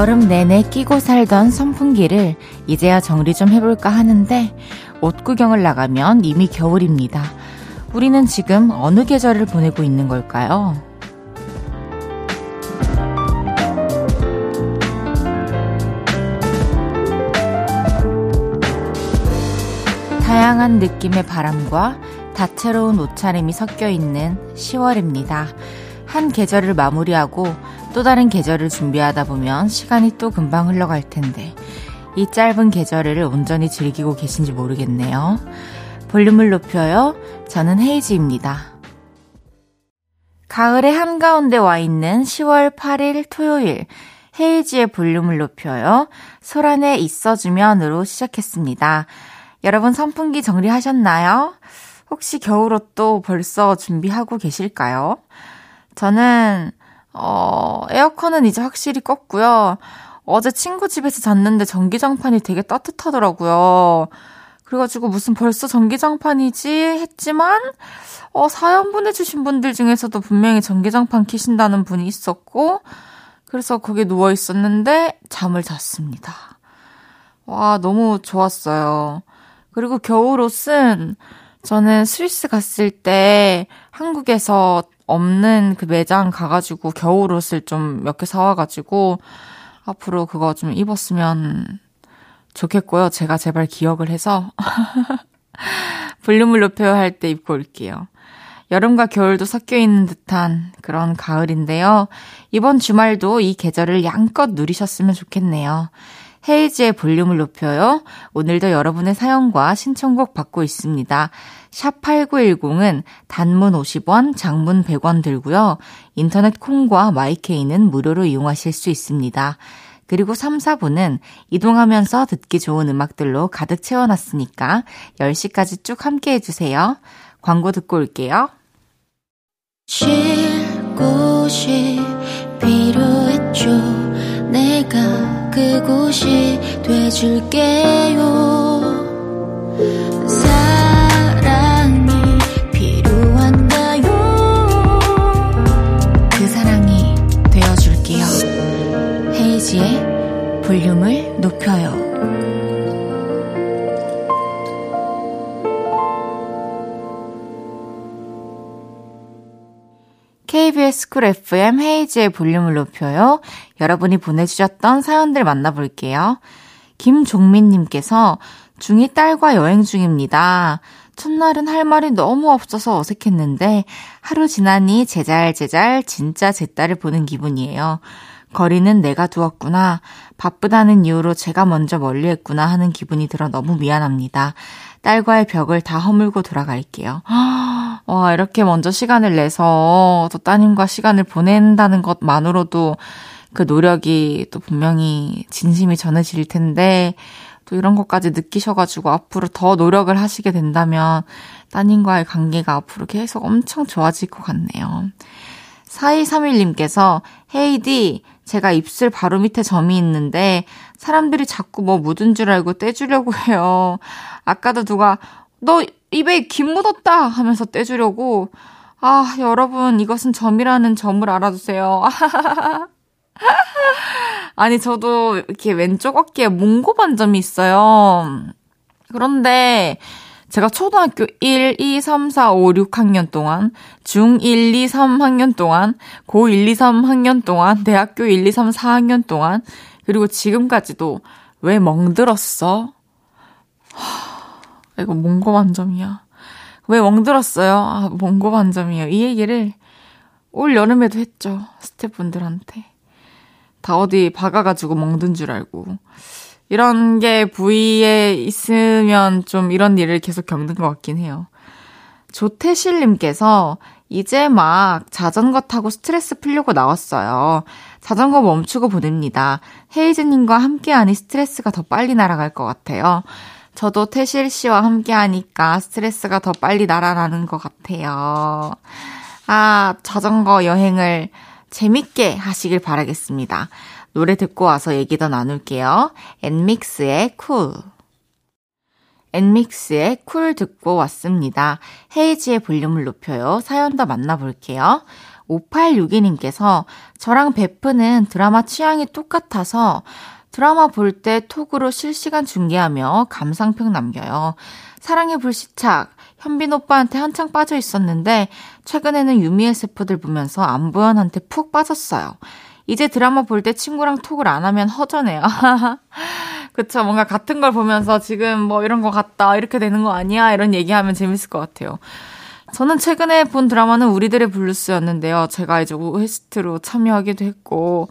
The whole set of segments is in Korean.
여름 내내 끼고 살던 선풍기를 이제야 정리 좀 해볼까 하는데 옷 구경을 나가면 이미 겨울입니다. 우리는 지금 어느 계절을 보내고 있는 걸까요? 다양한 느낌의 바람과 다채로운 옷차림이 섞여 있는 10월입니다. 한 계절을 마무리하고 또 다른 계절을 준비하다 보면 시간이 또 금방 흘러갈 텐데 이 짧은 계절을 온전히 즐기고 계신지 모르겠네요. 볼륨을 높여요. 저는 헤이지입니다. 가을의 한가운데 와 있는 10월 8일 토요일 헤이지의 볼륨을 높여요. 소란에 있어주면으로 시작했습니다. 여러분 선풍기 정리하셨나요? 혹시 겨울 옷도 벌써 준비하고 계실까요? 저는 어, 에어컨은 이제 확실히 껐고요. 어제 친구 집에서 잤는데 전기장판이 되게 따뜻하더라고요. 그래가지고 무슨 벌써 전기장판이지 했지만, 어, 사연 보내주신 분들 중에서도 분명히 전기장판 키신다는 분이 있었고, 그래서 거기에 누워 있었는데 잠을 잤습니다. 와, 너무 좋았어요. 그리고 겨울 옷은 저는 스위스 갔을 때 한국에서 없는 그 매장 가가지고 겨울 옷을 좀 몇 개 사와가지고 앞으로 그거 좀 입었으면 좋겠고요. 제가 제발 기억을 해서 볼륨을 높여야 할 때 입고 올게요. 여름과 겨울도 섞여 있는 듯한 그런 가을인데요. 이번 주말도 이 계절을 양껏 누리셨으면 좋겠네요. 헤이즈의 볼륨을 높여요. 오늘도 여러분의 사연과 신청곡 받고 있습니다. 샵 8910은 단문 50원, 장문 100원 들고요. 인터넷 콩과 마이케이는 무료로 이용하실 수 있습니다. 그리고 3, 4분은 이동하면서 듣기 좋은 음악들로 가득 채워놨으니까 10시까지 쭉 함께 해주세요. 광고 듣고 올게요. 쉴 곳이 필요했죠. 내가 그곳이 돼줄게요. 이은지의 볼륨을 높여요. KBS Cool FM 헤이즈의 볼륨을 높여요. 여러분이 보내주셨던 사연들 만나볼게요. 김종민님께서 중2 딸과 여행 중입니다. 첫날은 할 말이 너무 없어서 어색했는데 하루 지나니 재잘재잘 진짜 제 딸을 보는 기분이에요. 거리는 내가 두었구나. 바쁘다는 이유로 제가 먼저 멀리 했구나 하는 기분이 들어 너무 미안합니다. 딸과의 벽을 다 허물고 돌아갈게요. 와, 이렇게 먼저 시간을 내서 또 따님과 시간을 보낸다는 것만으로도 그 노력이 또 분명히 진심이 전해질 텐데, 또 이런 것까지 느끼셔가지고 앞으로 더 노력을 하시게 된다면 따님과의 관계가 앞으로 계속 엄청 좋아질 것 같네요. 4231님께서 헤이디, 제가 입술 바로 밑에 점이 있는데 사람들이 자꾸 뭐 묻은 줄 알고 떼주려고 해요. 아까도 누가 너 입에 김 묻었다 하면서 떼주려고 아, 여러분 이것은 점이라는 점을 알아두세요. 아니 저도 이렇게 왼쪽 어깨에 몽고 반점이 있어요. 그런데 제가 초등학교 1, 2, 3, 4, 5, 6학년 동안, 중 1, 2, 3학년 동안, 고 1, 2, 3학년 동안, 대학교 1, 2, 3, 4학년 동안, 그리고 지금까지도 왜 멍들었어? 하, 이거 몽고 반점이야. 왜 멍들었어요? 아, 몽고 반점이에요. 이 얘기를 올 여름에도 했죠. 스태프분들한테. 다 어디 박아가지고 멍든 줄 알고. 이런 게 부위에 있으면 좀 이런 일을 계속 겪는 것 같긴 해요. 조태실님께서 이제 막 자전거 타고 스트레스 풀려고 나왔어요. 자전거 멈추고 보냅니다. 헤이즈님과 함께하니 스트레스가 더 빨리 날아갈 것 같아요. 저도 태실 씨와 함께하니까 스트레스가 더 빨리 날아가는 것 같아요. 아, 자전거 여행을 재밌게 하시길 바라겠습니다. 노래 듣고 와서 얘기 더 나눌게요. 엔믹스의 COOL. 엔믹스의 COOL 듣고 왔습니다. 헤이즈의 볼륨을 높여요. 사연 더 만나볼게요. 5862님께서 저랑 베프는 드라마 취향이 똑같아서 드라마 볼 때 톡으로 실시간 중계하며 감상평 남겨요. 사랑의 불시착, 현빈 오빠한테 한창 빠져 있었는데 최근에는 유미의 세포들 보면서 안보현한테 푹 빠졌어요. 이제 드라마 볼 때 친구랑 톡을 안 하면 허전해요. 그쵸. 뭔가 같은 걸 보면서 지금 뭐 이런 거 같다. 이렇게 되는 거 아니야? 이런 얘기하면 재밌을 것 같아요. 저는 최근에 본 드라마는 우리들의 블루스였는데요. 제가 이제 오헤스트로 참여하기도 했고,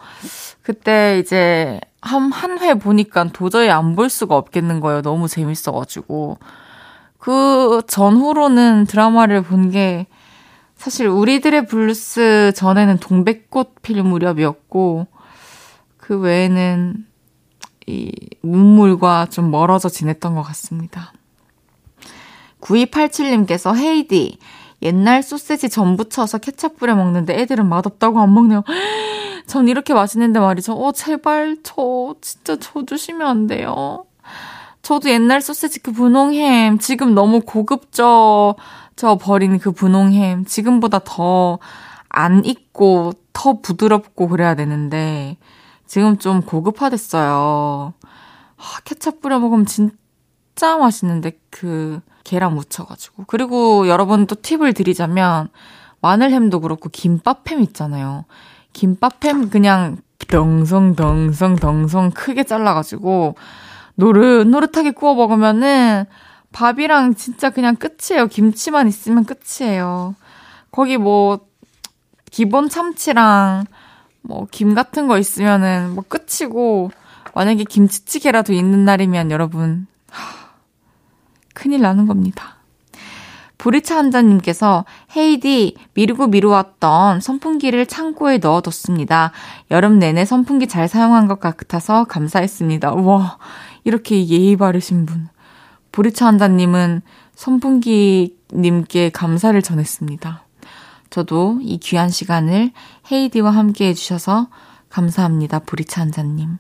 그때 이제 한, 한 회 보니까 도저히 안 볼 수가 없겠는 거예요. 너무 재밌어가지고. 그 전후로는 드라마를 본 게 사실 우리들의 블루스 전에는 동백꽃 필 무렵이었고, 그 외에는 이 문물과 좀 멀어져 지냈던 것 같습니다. 9287님께서 헤이디 옛날 소세지 전 부쳐서 케찹 뿌려 먹는데 애들은 맛없다고 안 먹네요. 전 이렇게 맛있는데 말이죠. 어, 제발 저 진짜 저 주시면 안 돼요. 저도 옛날 소세지 그 분홍햄 지금 너무 고급져 저 버린 그 분홍햄 지금보다 더 안 익고 더 부드럽고 그래야 되는데 지금 좀 고급화됐어요. 아, 케찹 뿌려 먹으면 진짜 맛있는데 그 계란 묻혀가지고. 그리고 여러분 또 팁을 드리자면 마늘햄도 그렇고 김밥햄 있잖아요. 김밥햄 그냥 덩성 덩성 덩성 크게 잘라가지고 노릇노릇하게 구워 먹으면은 밥이랑 진짜 그냥 끝이에요. 김치만 있으면 끝이에요. 거기 뭐 기본 참치랑 뭐 김 같은 거 있으면은 뭐 끝이고 만약에 김치찌개라도 있는 날이면 여러분 하, 큰일 나는 겁니다. 보리차 한자님께서 헤이디 미루고 미루었던 선풍기를 창고에 넣어뒀습니다. 여름 내내 선풍기 잘 사용한 것 같아서 감사했습니다. 와 이렇게 예의 바르신 분. 보리차 한자님은 선풍기님께 감사를 전했습니다. 저도 이 귀한 시간을 헤이디와 함께 해주셔서 감사합니다. 보리차 한자님.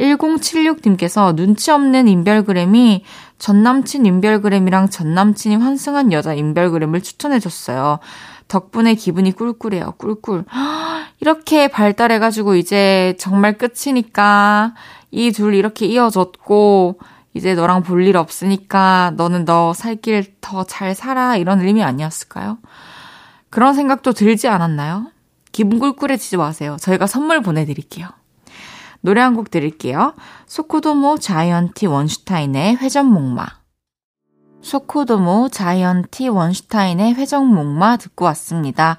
1076님께서 눈치 없는 인별그램이 전 남친 인별그램이랑 전 남친이 환승한 여자 인별그램을 추천해줬어요. 덕분에 기분이 꿀꿀해요. 꿀꿀. 이렇게 발달해가지고 이제 정말 끝이니까 이 둘 이렇게 이어졌고 이제 너랑 볼 일 없으니까 너는 너 살 길 더 잘 살아 이런 의미 아니었을까요? 그런 생각도 들지 않았나요? 기분 꿀꿀해지지 마세요. 저희가 선물 보내드릴게요. 노래 한 곡 드릴게요. 소코도모 자이언티 원슈타인의 회전목마. 소코도모 자이언티 원슈타인의 회전목마 듣고 왔습니다.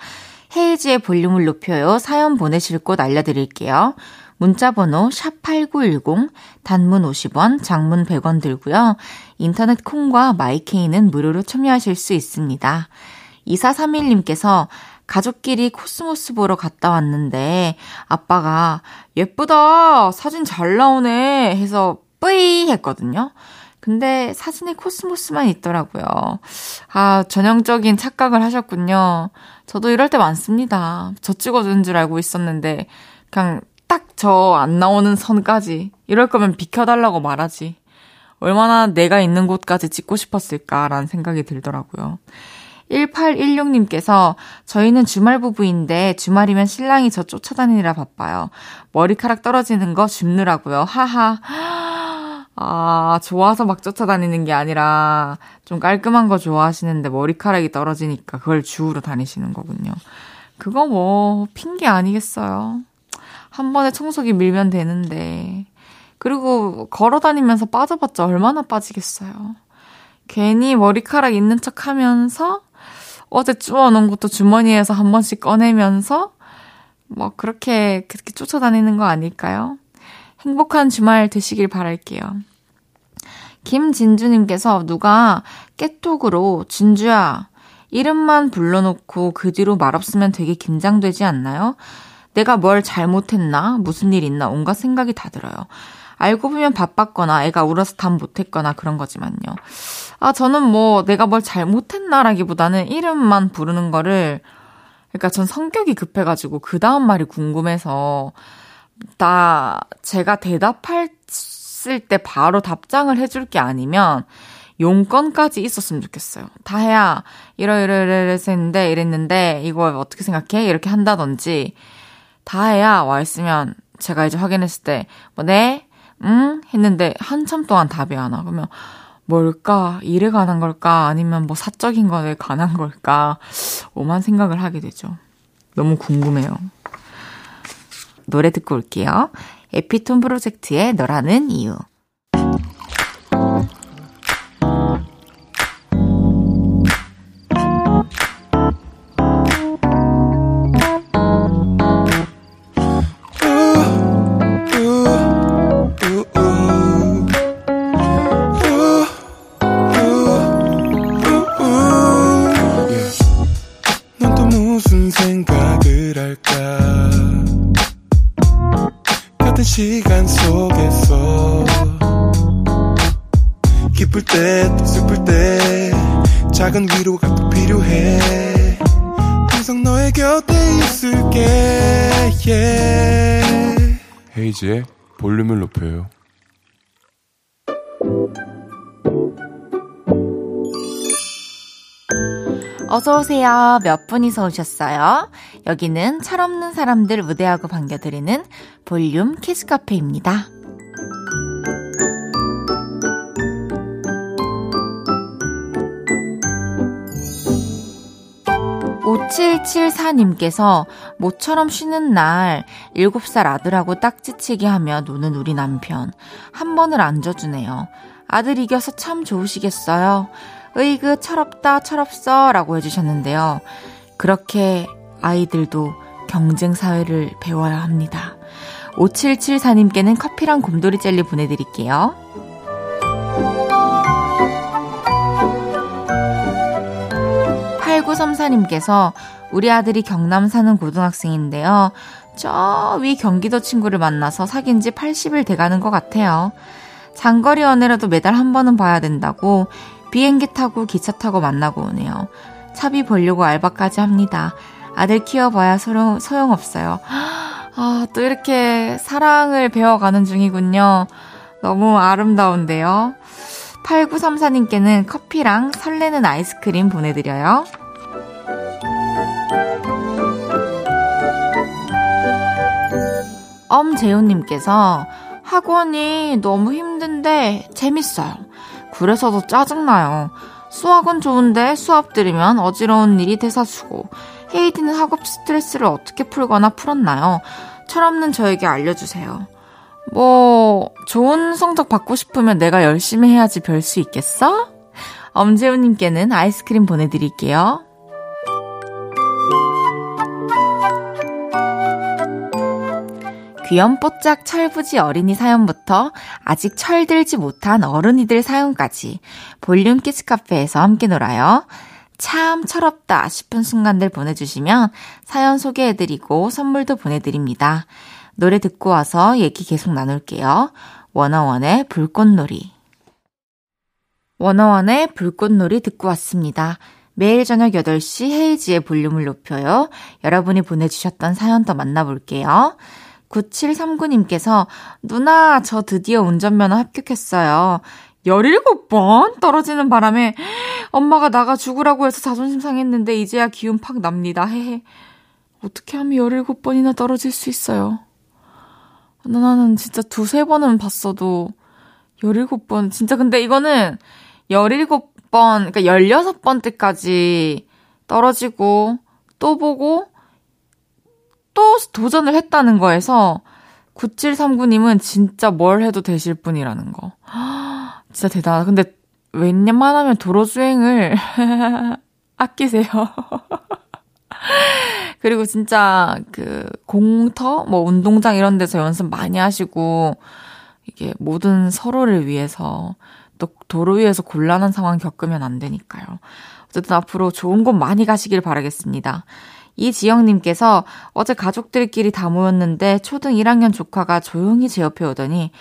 헤이즈의 볼륨을 높여요. 사연 보내실 곳 알려드릴게요. 문자번호 샵8910, 단문 50원, 장문 100원 들고요. 인터넷 콩과 my K는 무료로 참여하실 수 있습니다. 2431님께서 가족끼리 코스모스 보러 갔다 왔는데 아빠가 예쁘다 사진 잘 나오네 해서 브이 했거든요. 근데 사진에 코스모스만 있더라고요. 아, 전형적인 착각을 하셨군요. 저도 이럴 때 많습니다. 저 찍어준 줄 알고 있었는데, 그냥 딱 저 안 나오는 선까지. 이럴 거면 비켜달라고 말하지. 얼마나 내가 있는 곳까지 찍고 싶었을까라는 생각이 들더라고요. 1816님께서 저희는 주말 부부인데 주말이면 신랑이 저 쫓아다니느라 바빠요. 머리카락 떨어지는 거 줍느라고요. 하하. 아, 좋아서 막 쫓아다니는 게 아니라 좀 깔끔한 거 좋아하시는데 머리카락이 떨어지니까 그걸 주우러 다니시는 거군요. 그거 뭐 핑계 아니겠어요. 한 번에 청소기 밀면 되는데. 그리고 걸어 다니면서 빠져봤자 얼마나 빠지겠어요. 괜히 머리카락 있는 척 하면서 어제 주워놓은 것도 주머니에서 한 번씩 꺼내면서 뭐 그렇게 그렇게 쫓아다니는 거 아닐까요? 행복한 주말 되시길 바랄게요. 김진주님께서 누가 깨톡으로 진주야 이름만 불러놓고 그 뒤로 말없으면 되게 긴장되지 않나요? 내가 뭘 잘못했나? 무슨 일 있나? 온갖 생각이 다 들어요. 알고 보면 바빴거나 애가 울어서 답 못했거나 그런 거지만요. 아, 저는 뭐 내가 뭘 잘못했나라기보다는 이름만 부르는 거를 그러니까 전 성격이 급해가지고 그 다음 말이 궁금해서 나 제가 대답했을 때 바로 답장을 해줄 게 아니면 용건까지 있었으면 좋겠어요. 다혜야, 이러이러이러해서 했는데, 이랬는데, 이거 어떻게 생각해? 이렇게 한다든지, 다혜야, 와 있으면, 제가 이제 확인했을 때, 뭐, 네? 응? 했는데, 한참 동안 답이 안 와. 그러면, 뭘까? 일에 관한 걸까? 아니면 뭐 사적인 거에 관한 걸까? 오만 생각을 하게 되죠. 너무 궁금해요. 노래 듣고 올게요. 에피톤 프로젝트의 너라는 이유. 볼륨을 높여요. 어서오세요. 몇 분이서 오셨어요? 여기는 철없는 사람들 무대하고 반겨드리는 볼륨 키스카페입니다. 5774님께서 모처럼 쉬는 날 7살 아들하고 딱지치기 하며 노는 우리 남편. 한 번을 안져주네요. 아들 이겨서 참 좋으시겠어요. 으이그 철없다 철없어 라고 해주셨는데요. 그렇게 아이들도 경쟁사회를 배워야 합니다. 5774님께는 커피랑 곰돌이 젤리 보내드릴게요. 8934님께서 우리 아들이 경남 사는 고등학생인데요. 저 위 경기도 친구를 만나서 사귄 지 80일 돼가는 것 같아요. 장거리 연애라도 매달 한 번은 봐야 된다고 비행기 타고 기차 타고 만나고 오네요. 차비 벌려고 알바까지 합니다. 아들 키워봐야 소용, 소용없어요. 아, 또 이렇게 사랑을 배워가는 중이군요. 너무 아름다운데요. 8934님께는 커피랑 설레는 아이스크림 보내드려요. 엄재훈님께서 학원이 너무 힘든데 재밌어요. 그래서 더 짜증나요. 수학은 좋은데 수업 들으면 어지러운 일이 대사수고 헤이디는 학업 스트레스를 어떻게 풀거나 풀었나요? 철없는 저에게 알려주세요. 뭐 좋은 성적 받고 싶으면 내가 열심히 해야지 별 수 있겠어? 엄재훈님께는 아이스크림 보내드릴게요. 귀염뽀짝 철부지 어린이 사연부터 아직 철들지 못한 어른이들 사연까지 볼륨 키스 카페에서 함께 놀아요. 참 철없다 싶은 순간들 보내주시면 사연 소개해드리고 선물도 보내드립니다. 노래 듣고 와서 얘기 계속 나눌게요. 워너원의 불꽃놀이. 워너원의 불꽃놀이 듣고 왔습니다. 매일 저녁 8시 헤이지의 볼륨을 높여요. 여러분이 보내주셨던 사연 더 만나볼게요. 9739님께서, 누나, 저 드디어 운전면허 합격했어요. 17번 떨어지는 바람에 엄마가 나가 죽으라고 해서 자존심 상했는데 이제야 기운 팍 납니다. 헤헤. 어떻게 하면 17번이나 떨어질 수 있어요? 나는 진짜 두세 번은 봤어도 17번, 진짜 근데 이거는 17번, 그러니까 16번 때까지 떨어지고 또 보고 또 도전을 했다는 거에서 9739님은 진짜 뭘 해도 되실 분이라는 거. 진짜 대단하다. 근데 웬만하면 도로 주행을 아끼세요. 그리고 진짜 그 공터, 뭐 운동장 이런 데서 연습 많이 하시고 이게 모든 서로를 위해서 또 도로 위에서 곤란한 상황 겪으면 안 되니까요. 어쨌든 앞으로 좋은 곳 많이 가시길 바라겠습니다. 이지영님께서 어제 가족들끼리 다 모였는데 초등 1학년 조카가 조용히 제 옆에 오더니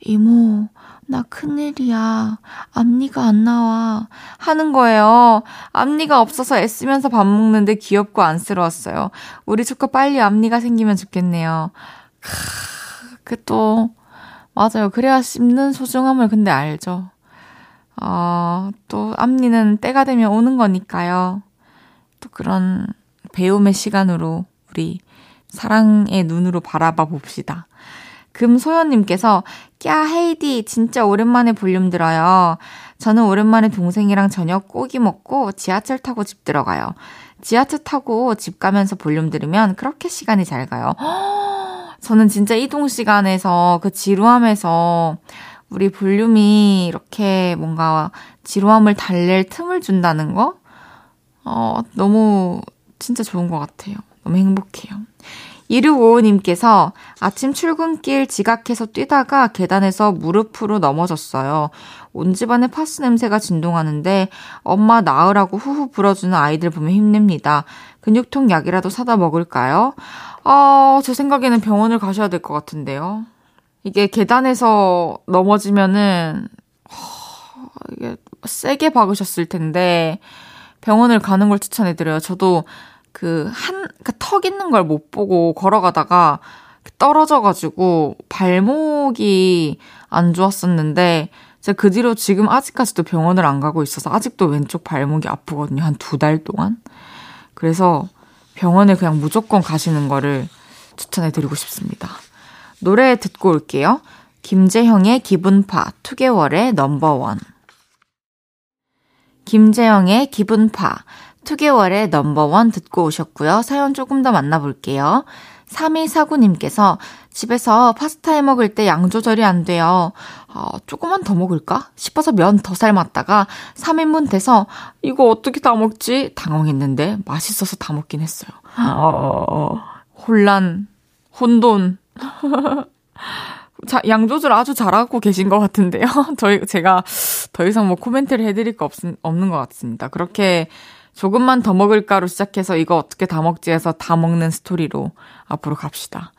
이모 나 큰일이야. 앞니가 안 나와. 하는 거예요. 앞니가 없어서 애쓰면서 밥 먹는데 귀엽고 안쓰러웠어요. 우리 조카 빨리 앞니가 생기면 좋겠네요. 크, 그 또, 맞아요. 그래야 씹는 소중함을 근데 알죠. 어, 또 앞니는 때가 되면 오는 거니까요. 또 그런 배움의 시간으로 우리 사랑의 눈으로 바라봐 봅시다. 금소연님께서, 꺄, 헤이디, 진짜 오랜만에 볼륨 들어요. 저는 오랜만에 동생이랑 저녁 고기 먹고 지하철 타고 집 들어가요. 지하철 타고 집 가면서 볼륨 들으면 그렇게 시간이 잘 가요. 저는 진짜 이동 시간에서 그 지루함에서 우리 볼륨이 이렇게 뭔가 지루함을 달랠 틈을 준다는 거? 어, 너무 진짜 좋은 것 같아요. 너무 행복해요. 1655님께서 아침 출근길 지각해서 뛰다가 계단에서 무릎으로 넘어졌어요. 온 집안에 파스 냄새가 진동하는데 엄마 나으라고 후후 불어주는 아이들 보면 힘냅니다. 근육통 약이라도 사다 먹을까요? 아, 제 생각에는 병원을 가셔야 될 것 같은데요. 이게 계단에서 넘어지면은, 어, 이게 세게 박으셨을 텐데, 병원을 가는 걸 추천해드려요. 저도 그 한, 그 턱 있는 걸 못 보고 걸어가다가 떨어져가지고 발목이 안 좋았었는데, 제가 그 뒤로 지금 아직까지도 병원을 안 가고 있어서 아직도 왼쪽 발목이 아프거든요. 한 두 달 동안. 그래서 병원에 그냥 무조건 가시는 거를 추천해드리고 싶습니다. 노래 듣고 올게요. 김재형의 기분파, 2개월의 넘버원. 김재형의 기분파, 2개월의 넘버원 듣고 오셨고요. 사연 조금 더 만나볼게요. 3249님께서 집에서 파스타 해 먹을 때 양 조절이 안 돼요. 어, 조금만 더 먹을까? 싶어서 면 더 삶았다가 3인분 돼서 이거 어떻게 다 먹지? 당황했는데 맛있어서 다 먹긴 했어요. 어, 혼란, 혼돈. 자, 양 조절 아주 잘하고 계신 것 같은데요. 저희, 제가 더 이상 뭐 코멘트를 해드릴 거 없, 없는 것 같습니다. 그렇게 조금만 더 먹을까로 시작해서 이거 어떻게 다 먹지 해서 다 먹는 스토리로 앞으로 갑시다.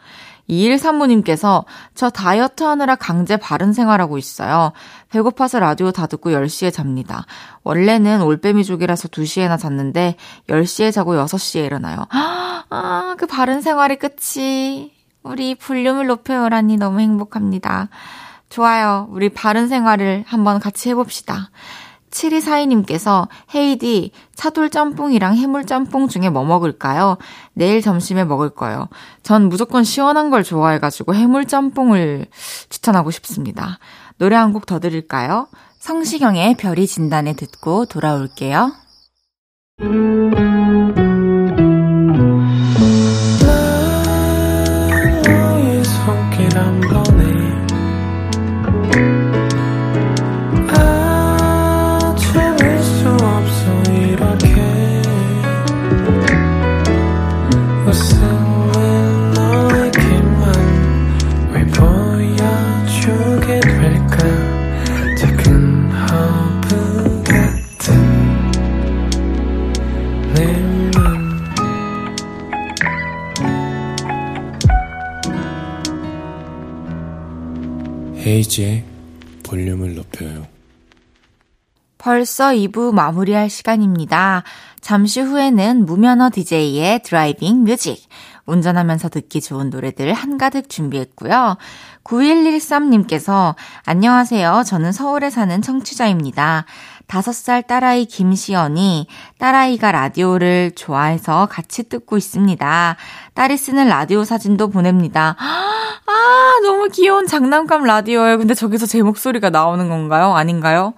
2135님께서 저 다이어트 하느라 강제 바른 생활하고 있어요. 배고파서 라디오 다 듣고 10시에 잡니다. 원래는 올빼미족이라서 2시에나 잤는데 10시에 자고 6시에 일어나요. 아, 그 바른 생활의 끝이 우리 볼륨을 높여요라니 너무 행복합니다. 좋아요. 우리 바른 생활을 한번 같이 해봅시다. 7242님께서 헤이디 차돌 짬뽕이랑 해물 짬뽕 중에 뭐 먹을까요? 내일 점심에 먹을 거예요. 전 무조건 시원한 걸 좋아해가지고 해물 짬뽕을 추천하고 싶습니다. 노래 한 곡더 드릴까요? 성시경의 별이 진단에 듣고 돌아올게요. 헤이즈의 볼륨을 높여요. 벌써 2부 마무리할 시간입니다. 잠시 후에는 무면허 DJ의 driving music. 운전하면서 듣기 좋은 노래들 한가득 준비했고요. 9113님께서 안녕하세요. 저는 서울에 사는 청취자입니다. 5살 딸아이 김시연이 딸아이가 라디오를 좋아해서 같이 듣고 있습니다. 딸이 쓰는 라디오 사진도 보냅니다. 아, 너무 귀여운 장난감 라디오예요. 근데 저기서 제 목소리가 나오는 건가요? 아닌가요?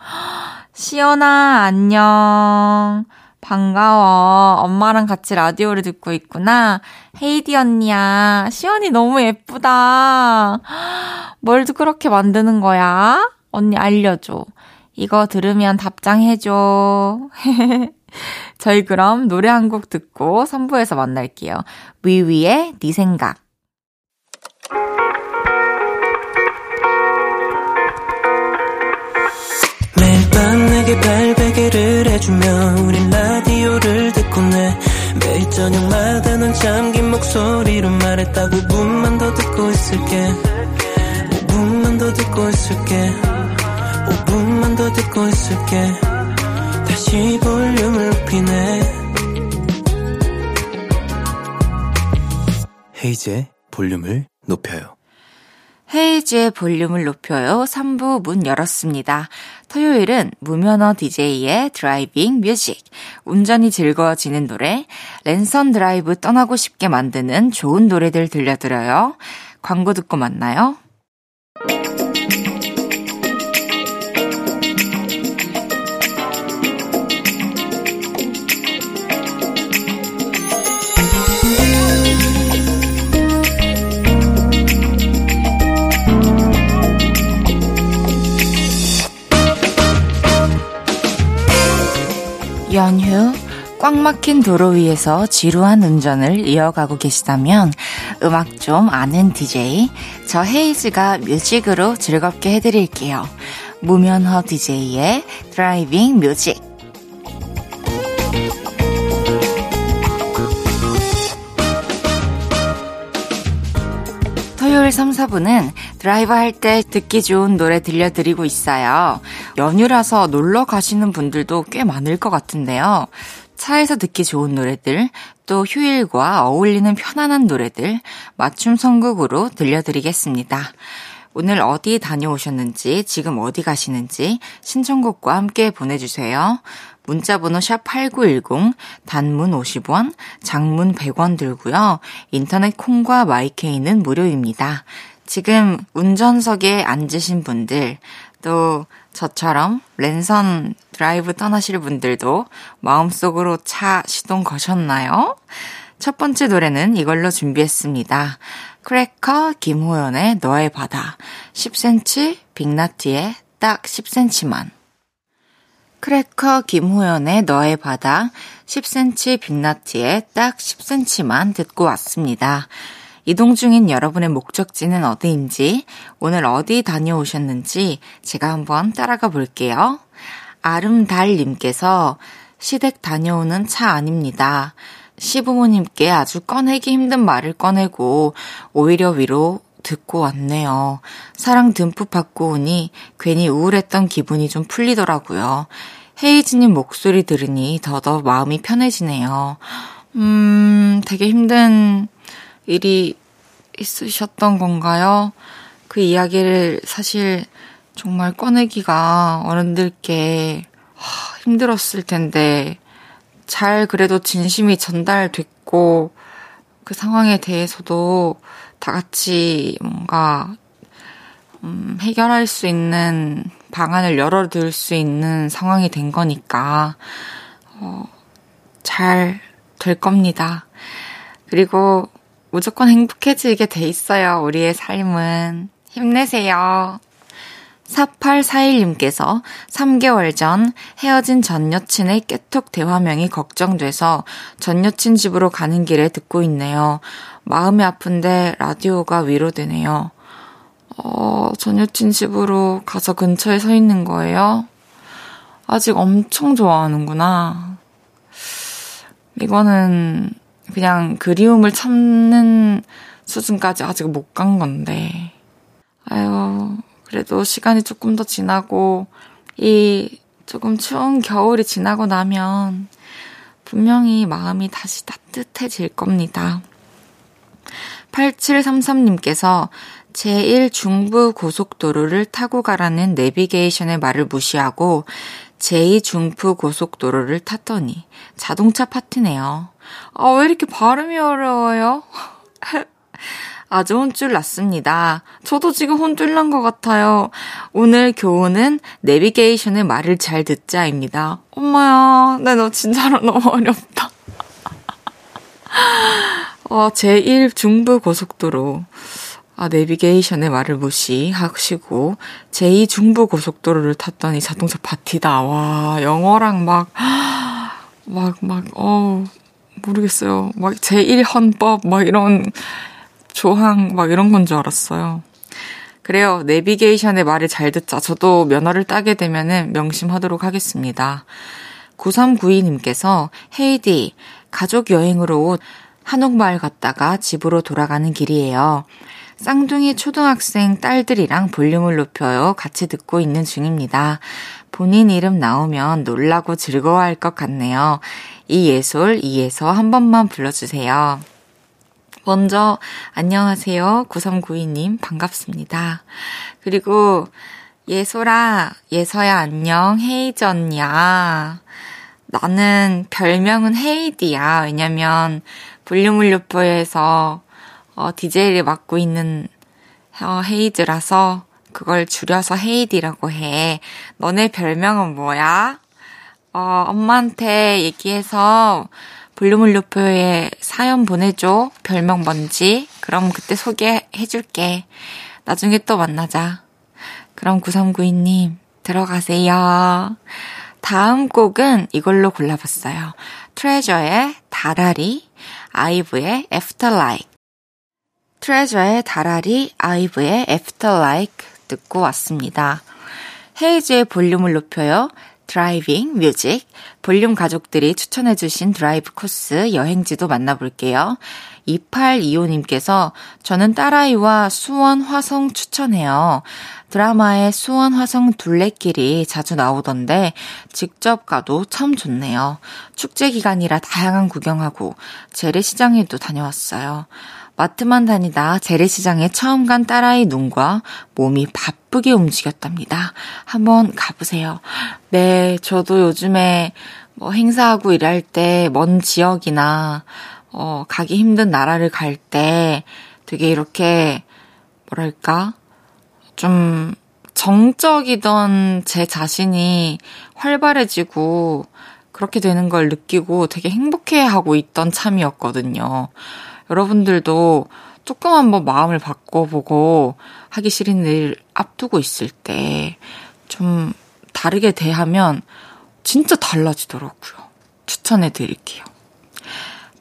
시연아, 안녕. 반가워. 엄마랑 같이 라디오를 듣고 있구나. 헤이디 언니야. 시연이 너무 예쁘다. 뭘 그렇게 만드는 거야? 언니 알려줘. 이거 들으면 답장해줘. 저희 그럼 노래 한 곡 듣고 3부에서 만날게요. 위위의 네 생각. 매일 밤 내게 발베개를 해주며 우린 라디오를 듣고 내 매일 저녁마다 넌 잠긴 목소리로 말했다 5분만 더 듣고 있을게 5분만 더 듣고 있을게 5분만 더 듣고 있을게 다시 볼륨을 높이네 헤이즈의 볼륨을 높여요 헤이즈의 볼륨을 높여요. 3부 문 열었습니다. 토요일은 무면허 DJ의 driving music, 운전이 즐거워지는 노래, 랜선 드라이브 떠나고 싶게 만드는 좋은 노래들 들려드려요. 광고 듣고 만나요. 연휴 꽉 막힌 도로 위에서 지루한 운전을 이어가고 계시다면 음악 좀 아는 DJ 저 헤이즈가 music으로 즐겁게 해드릴게요. 무면허 DJ의 driving music 토요일 3, 4부는 드라이브 할 때 듣기 좋은 노래 들려드리고 있어요. 연휴라서 놀러 가시는 분들도 꽤 많을 것 같은데요. 차에서 듣기 좋은 노래들, 또 휴일과 어울리는 편안한 노래들, 맞춤 선곡으로 들려드리겠습니다. 오늘 어디 다녀오셨는지, 지금 어디 가시는지 신청곡과 함께 보내주세요. 문자번호 샵8910, 단문 50원, 장문 100원 들고요. 인터넷 콩과 마이케이는 무료입니다. 지금 운전석에 앉으신 분들, 또 저처럼 랜선 드라이브 떠나실 분들도 마음속으로 차 시동 거셨나요? 첫 번째 노래는 이걸로 준비했습니다. 크래커 김호연의 너의 바다 10cm 빅나티의 딱 10cm만 크래커 김호연의 너의 바다 10cm 빅나티의 딱 10cm만 듣고 왔습니다. 이동 중인 여러분의 목적지는 어디인지, 오늘 어디 다녀오셨는지 제가 한번 따라가 볼게요. 아름달님께서 시댁 다녀오는 차 아닙니다. 시부모님께 아주 꺼내기 힘든 말을 꺼내고 오히려 위로 듣고 왔네요. 사랑 듬뿍 받고 오니 괜히 우울했던 기분이 좀 풀리더라고요. 헤이즈님 목소리 들으니 더더 마음이 편해지네요. 음, 되게 힘든 일이 있으셨던 건가요? 그 이야기를 사실 정말 꺼내기가 어른들께 힘들었을 텐데, 잘 그래도 진심이 전달됐고, 그 상황에 대해서도 다 같이 뭔가, 음, 해결할 수 있는 방안을 열어둘 수 있는 상황이 된 거니까, 어, 잘 될 겁니다. 그리고 무조건 행복해지게 돼 있어요. 우리의 삶은. 힘내세요. 4841님께서 3개월 전 헤어진 전 여친의 깨톡 대화명이 걱정돼서 전 여친 집으로 가는 길에 듣고 있네요. 마음이 아픈데 라디오가 위로되네요. 어, 전 여친 집으로 가서 근처에 서 있는 거예요? 아직 엄청 좋아하는구나. 이거는 그냥 그리움을 참는 수준까지 아직 못 간 건데. 아유, 그래도 시간이 조금 더 지나고, 이 조금 추운 겨울이 지나고 나면 분명히 마음이 다시 따뜻해질 겁니다. 8733님께서 제1 중부 고속도로를 타고 가라는 내비게이션의 말을 무시하고 제2 중부 고속도로를 탔더니 자동차 파티네요. 아, 왜 이렇게 발음이 어려워요? 아주 혼쭐 났습니다. 저도 지금 혼쭐 난 것 같아요. 오늘 교훈은 내비게이션의 말을 잘 듣자입니다. 엄마야, 나 너 진짜로 너무 어렵다. 어, 제1 중부 고속도로. 아, 내비게이션의 말을 무시하시고, 제2 중부 고속도로를 탔더니 자동차 파티다. 와, 영어랑 막, 막, 막, 어우, 모르겠어요. 막 제1 헌법, 막 이런 조항, 막 이런 건 줄 알았어요. 그래요. 내비게이션의 말을 잘 듣자. 저도 면허를 따게 되면은 명심하도록 하겠습니다. 9392님께서 헤이디, 가족 여행으로 한옥마을 갔다가 집으로 돌아가는 길이에요. 쌍둥이 초등학생 딸들이랑 볼륨을 높여요. 같이 듣고 있는 중입니다. 본인 이름 나오면 놀라고 즐거워할 것 같네요. 이 예솔, 이에서 한 번만 불러주세요. 먼저, 안녕하세요. 9392님, 반갑습니다. 그리고, 예소라, 예서야 안녕, 헤이전야. 나는 별명은 헤이디야. 왜냐면, 볼륨을요포에서, 어, DJ를 맡고 있는, 어, 헤이즈라서, 그걸 줄여서 헤이디라고 해. 너네 별명은 뭐야? 어, 엄마한테 얘기해서, 볼륨을요포에 사연 보내줘. 별명 뭔지. 그럼 그때 소개해줄게. 나중에 또 만나자. 그럼 9392님, 들어가세요. 다음 곡은 이걸로 골라봤어요. 트레저의 다라리, 아이브의 After LIKE. 트레저의 다라리, 아이브의 After LIKE 듣고 왔습니다. 헤이즈의 볼륨을 높여요. driving music 볼륨 가족들이 추천해 주신 드라이브 코스 여행지도 만나볼게요. 2825님께서 저는 딸아이와 수원 화성 추천해요. 드라마에 수원 화성 둘레길이 자주 나오던데 직접 가도 참 좋네요. 축제 기간이라 다양한 구경하고 재래시장에도 다녀왔어요. 마트만 다니다 재래시장에 처음 간 딸아이 눈과 몸이 바쁘게 움직였답니다. 한번 가보세요. 네, 저도 요즘에 뭐 행사하고 일할 때 먼 지역이나 어, 가기 힘든 나라를 갈 때 되게 이렇게 뭐랄까 좀 정적이던 제 자신이 활발해지고 그렇게 되는 걸 느끼고 되게 행복해하고 있던 참이었거든요. 여러분들도 조금 한번 마음을 바꿔보고 하기 싫은 일 앞두고 있을 때 좀 다르게 대하면 진짜 달라지더라고요. 추천해 드릴게요.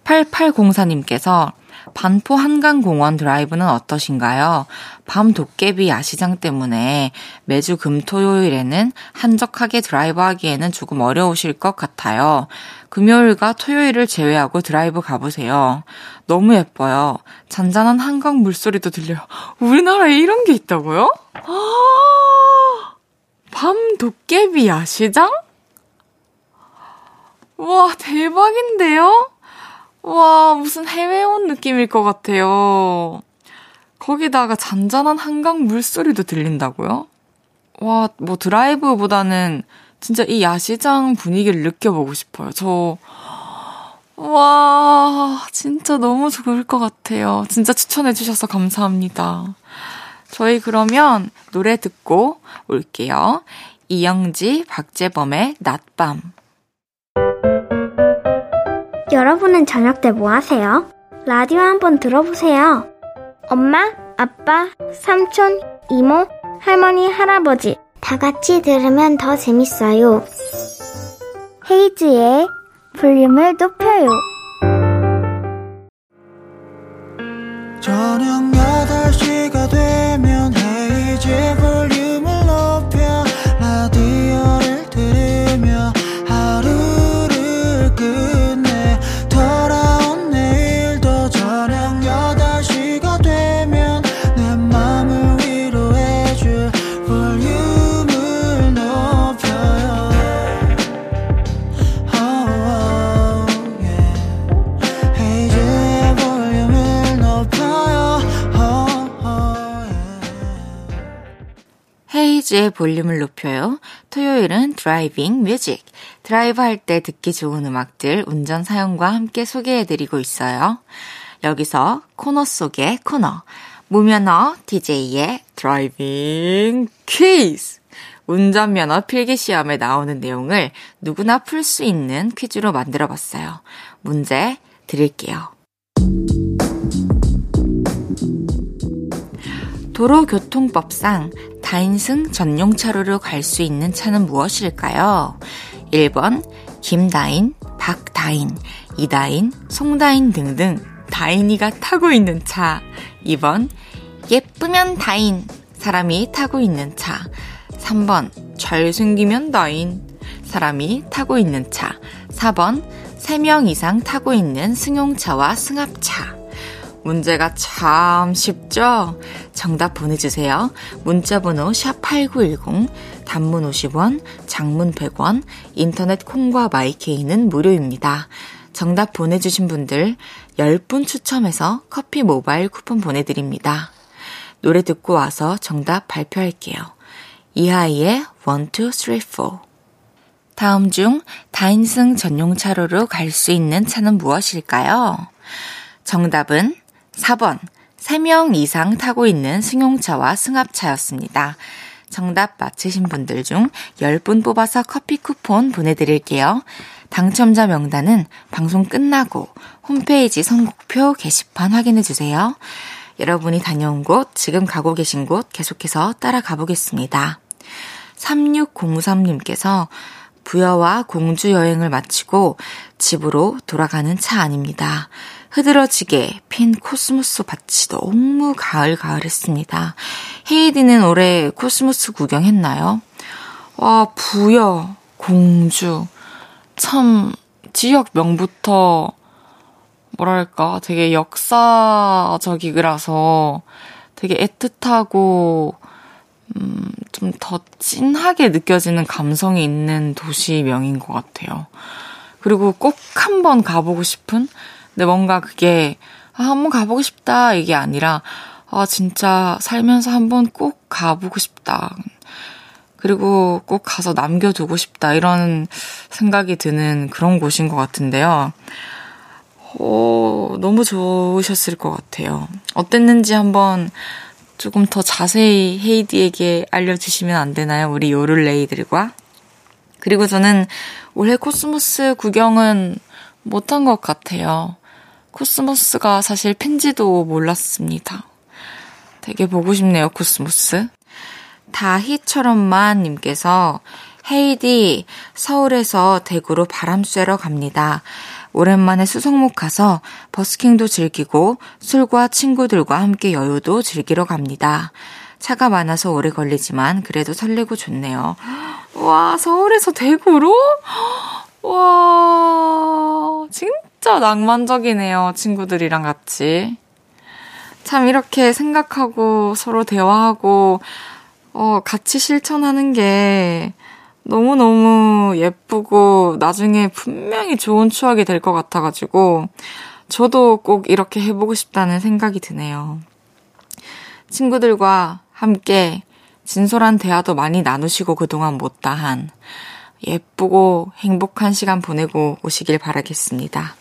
8804님께서 반포 한강공원 드라이브는 어떠신가요? 밤 도깨비 야시장 때문에 매주 금, 토요일에는 한적하게 드라이브 하기에는 조금 어려우실 것 같아요. 금요일과 토요일을 제외하고 드라이브 가보세요. 너무 예뻐요. 잔잔한 한강 물소리도 들려요. 우리나라에 이런 게 있다고요? 아, 밤 도깨비 야시장? 와, 대박인데요? 와, 무슨 해외 온 느낌일 것 같아요. 거기다가 잔잔한 한강 물소리도 들린다고요? 와, 뭐 드라이브보다는 진짜 이 야시장 분위기를 느껴보고 싶어요. 저, 와, 진짜 너무 좋을 것 같아요. 진짜 추천해주셔서 감사합니다. 저희 그러면 노래 듣고 올게요. 이영지, 박재범의 낮밤. 여러분은 저녁 때 뭐 하세요? 라디오 한번 들어보세요. 엄마, 아빠, 삼촌, 이모, 할머니, 할아버지 다 같이 들으면 더 재밌어요. 헤이즈의 볼륨을 높여요. 저녁 8시가 되면 헤이즈 헤이즈의 볼륨을 높여요. 토요일은 driving music. 드라이브 할 때 듣기 좋은 음악들 운전 사연과 함께 소개해드리고 있어요. 여기서 코너 속의 코너. 무면허 DJ의 driving 퀴즈. 운전면허 필기시험에 나오는 내용을 누구나 풀 수 있는 퀴즈로 만들어 봤어요. 문제 드릴게요. 도로교통법상 다인승 전용 차로로 갈 수 있는 차는 무엇일까요? 1번 김다인, 박다인, 이다인, 송다인 등등 다인이가 타고 있는 차. 2번 예쁘면 다인, 사람이 타고 있는 차. 3번 잘생기면 다인, 사람이 타고 있는 차. 4번 3명 이상 타고 있는 승용차와 승합차. 문제가 참 쉽죠? 정답 보내주세요. 문자번호 샵8910, 단문 50원, 장문 100원, 인터넷 콩과 마이케이는 무료입니다. 정답 보내주신 분들 10분 추첨해서 커피 모바일 쿠폰 보내드립니다. 노래 듣고 와서 정답 발표할게요. 이하이의 1, 2, 3, 4 다음 중 다인승 전용 차로로 갈 수 있는 차는 무엇일까요? 정답은 4번 3명 이상 타고 있는 승용차와 승합차였습니다. 정답 맞히신 분들 중 10분 뽑아서 커피 쿠폰 보내드릴게요. 당첨자 명단은 방송 끝나고 홈페이지 선곡표 게시판 확인해주세요. 여러분이 다녀온 곳, 지금 가고 계신 곳 계속해서 따라가 보겠습니다. 3603님께서 부여와 공주 여행을 마치고 집으로 돌아가는 차 아닙니다. 흐드러지게 핀 코스모스 밭이 너무 가을가을했습니다. 헤이디는 올해 코스모스 구경했나요? 와, 부여, 공주. 참, 지역 명부터, 뭐랄까, 되게 역사적이라서 되게 애틋하고, 음, 좀 더 찐하게 느껴지는 감성이 있는 도시명인 것 같아요. 그리고 꼭 한번 가보고 싶은 근데 뭔가 그게 아, 한번 가보고 싶다 이게 아니라 아 진짜 살면서 한번 꼭 가보고 싶다. 그리고 꼭 가서 남겨두고 싶다 이런 생각이 드는 그런 곳인 것 같은데요. 어, 너무 좋으셨을 것 같아요. 어땠는지 한번 조금 더 자세히 헤이디에게 알려주시면 안 되나요? 우리 요를레이들과. 그리고 저는 올해 코스모스 구경은 못한 것 같아요. 코스모스가 사실 핀지도 몰랐습니다. 되게 보고 싶네요, 코스모스. 다희처럼만 님께서 헤이즈 서울에서 대구로 바람 쐬러 갑니다. 오랜만에 수성못 가서 버스킹도 즐기고 술과 친구들과 함께 여유도 즐기러 갑니다. 차가 많아서 오래 걸리지만 그래도 설레고 좋네요. 와, 서울에서 대구로? 와, 진짜 낭만적이네요. 친구들이랑 같이. 참 이렇게 생각하고 서로 대화하고, 어, 같이 실천하는 게 너무너무 예쁘고 나중에 분명히 좋은 추억이 될 것 같아가지고, 저도 꼭 이렇게 해보고 싶다는 생각이 드네요. 친구들과 함께 진솔한 대화도 많이 나누시고 그동안 못다한 예쁘고 행복한 시간 보내고 오시길 바라겠습니다.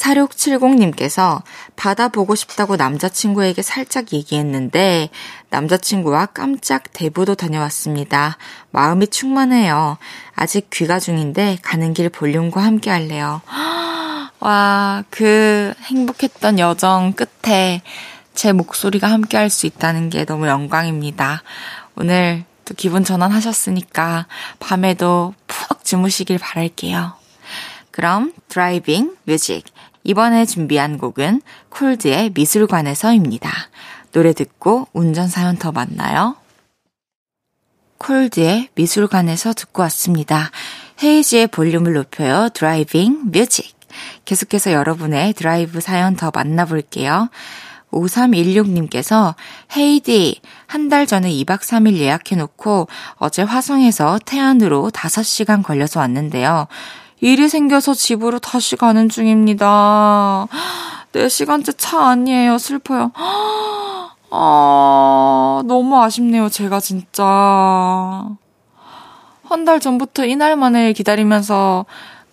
4670님께서 바다 보고 싶다고 남자친구에게 살짝 얘기했는데 남자친구와 깜짝 대부도 다녀왔습니다. 마음이 충만해요. 아직 귀가 중인데 가는 길 볼륨과 함께 할래요. 와, 그 행복했던 여정 끝에 제 목소리가 함께 할 수 있다는 게 너무 영광입니다. 오늘 또 기분 전환하셨으니까 밤에도 푹 주무시길 바랄게요. 그럼 driving music 이번에 준비한 곡은 콜드의 미술관에서입니다. 노래 듣고 운전 사연 더 만나요. 콜드의 미술관에서 듣고 왔습니다. 헤이즈의 볼륨을 높여요. driving music. 계속해서 여러분의 드라이브 사연 더 만나볼게요. 5316님께서 헤이디 한 달 전에 2박 3일 예약해 놓고 어제 화성에서 태안으로 5시간 걸려서 왔는데요. 일이 생겨서 집으로 다시 가는 중입니다. 4시간째 차 아니에요. 슬퍼요. 아, 너무 아쉽네요. 제가 진짜. 한 달 전부터 이날만을 기다리면서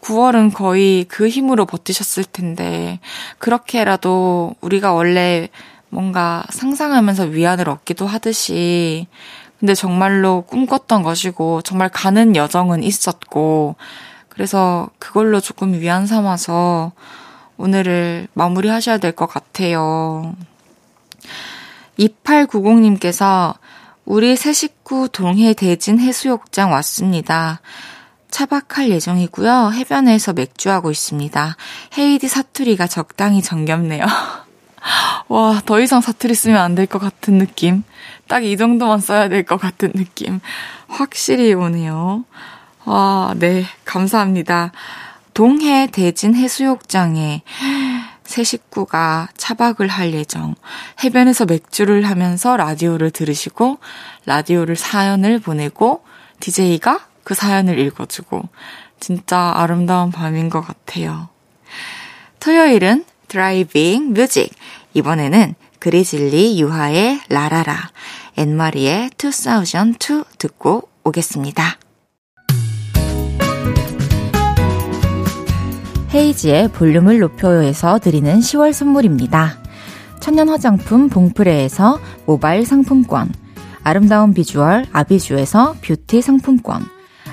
9월은 거의 그 힘으로 버티셨을 텐데, 그렇게라도 우리가 원래 뭔가 상상하면서 위안을 얻기도 하듯이, 근데 정말로 꿈꿨던 것이고, 정말 가는 여정은 있었고, 그래서 그걸로 조금 위안 삼아서 오늘을 마무리 하셔야 될 것 같아요. 2890님께서 우리 새 식구 동해 대진 해수욕장 왔습니다. 차박할 예정이고요. 해변에서 맥주하고 있습니다. 헤이디 사투리가 적당히 정겹네요. 와, 더 이상 사투리 쓰면 안 될 것 같은 느낌. 딱 이 정도만 써야 될 것 같은 느낌. 확실히 오네요. 와, 네, 감사합니다. 동해 대진 해수욕장에 새 식구가 차박을 할 예정. 해변에서 맥주를 하면서 라디오를 들으시고, 라디오를 사연을 보내고, DJ가 그 사연을 읽어주고 진짜 아름다운 밤인 것 같아요. 토요일은 driving music. 이번에는 그리즐리 유하의 라라라, 앤마리의 2002 듣고 오겠습니다. 헤이즈의 볼륨을 높여요에서 드리는 10월 선물입니다. 천연 화장품 봉프레에서 모바일 상품권, 아름다운 비주얼 아비주에서 뷰티 상품권,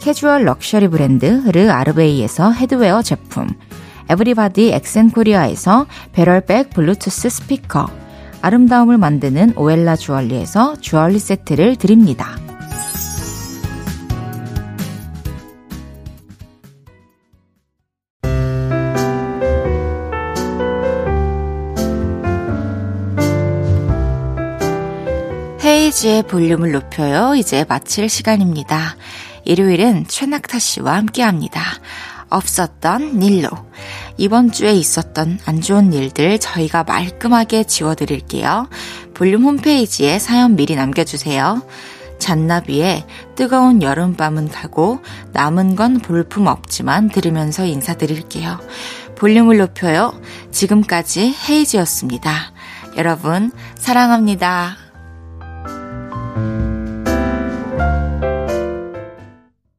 캐주얼 럭셔리 브랜드 르 아르베이에서 headwear 제품, 에브리바디 엑센코리아에서 배럴백 블루투스 스피커, 아름다움을 만드는 오엘라 주얼리에서 주얼리 세트를 드립니다. 헤이지의 볼륨을 높여요. 이제 마칠 시간입니다. 일요일은 최낙타 씨와 함께 합니다. 없었던 일로. 이번 주에 있었던 안 좋은 일들 저희가 말끔하게 지워드릴게요. 볼륨 홈페이지에 사연 미리 남겨주세요. 잔나비의 뜨거운 여름밤은 가고 남은 건 볼품 없지만 들으면서 인사드릴게요. 볼륨을 높여요. 지금까지 헤이지였습니다. 여러분, 사랑합니다.